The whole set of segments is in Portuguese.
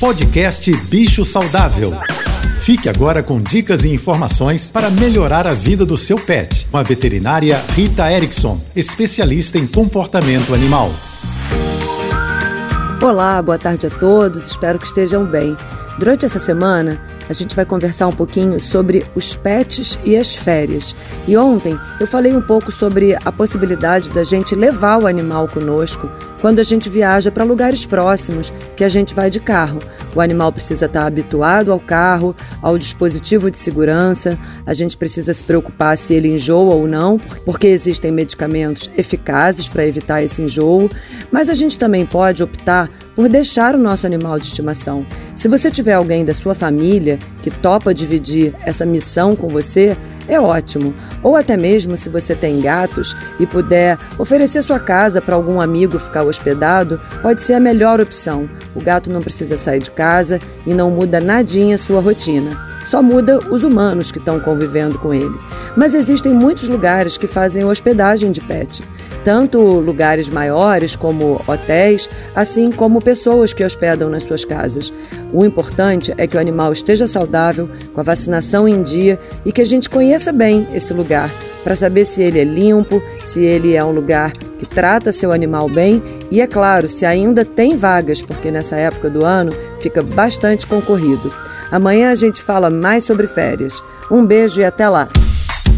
Podcast Bicho Saudável. Fique agora com dicas e informações para melhorar a vida do seu pet. Com a veterinária Rita Erickson, especialista em comportamento animal. Olá, boa tarde a todos, espero que estejam bem. Durante essa semana, a gente vai conversar um pouquinho sobre os pets e as férias. E ontem eu falei um pouco sobre a possibilidade da gente levar o animal conosco quando a gente viaja para lugares próximos que a gente vai de carro. O animal precisa estar habituado ao carro, ao dispositivo de segurança, a gente precisa se preocupar se ele enjoa ou não, porque existem medicamentos eficazes para evitar esse enjoo, mas a gente também pode optar por deixar o nosso animal de estimação. Se você tiver alguém da sua família que topa dividir essa missão com você, é ótimo. Ou até mesmo se você tem gatos e puder oferecer sua casa para algum amigo ficar hospedado, pode ser a melhor opção. O gato não precisa sair de casa e não muda nadinha sua rotina. Só muda os humanos que estão convivendo com ele. Mas existem muitos lugares que fazem hospedagem de pet tanto lugares maiores como hotéis, assim como pessoas que hospedam nas suas casas. O importante é que o animal esteja saudável, com a vacinação em dia e que a gente conheça bem esse lugar para saber se ele é limpo, se ele é um lugar que trata seu animal bem e, é claro, se ainda tem vagas, porque nessa época do ano fica bastante concorrido. Amanhã a gente fala mais sobre férias. Um beijo e até lá!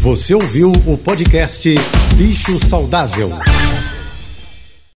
Você ouviu o podcast Bicho Saudável.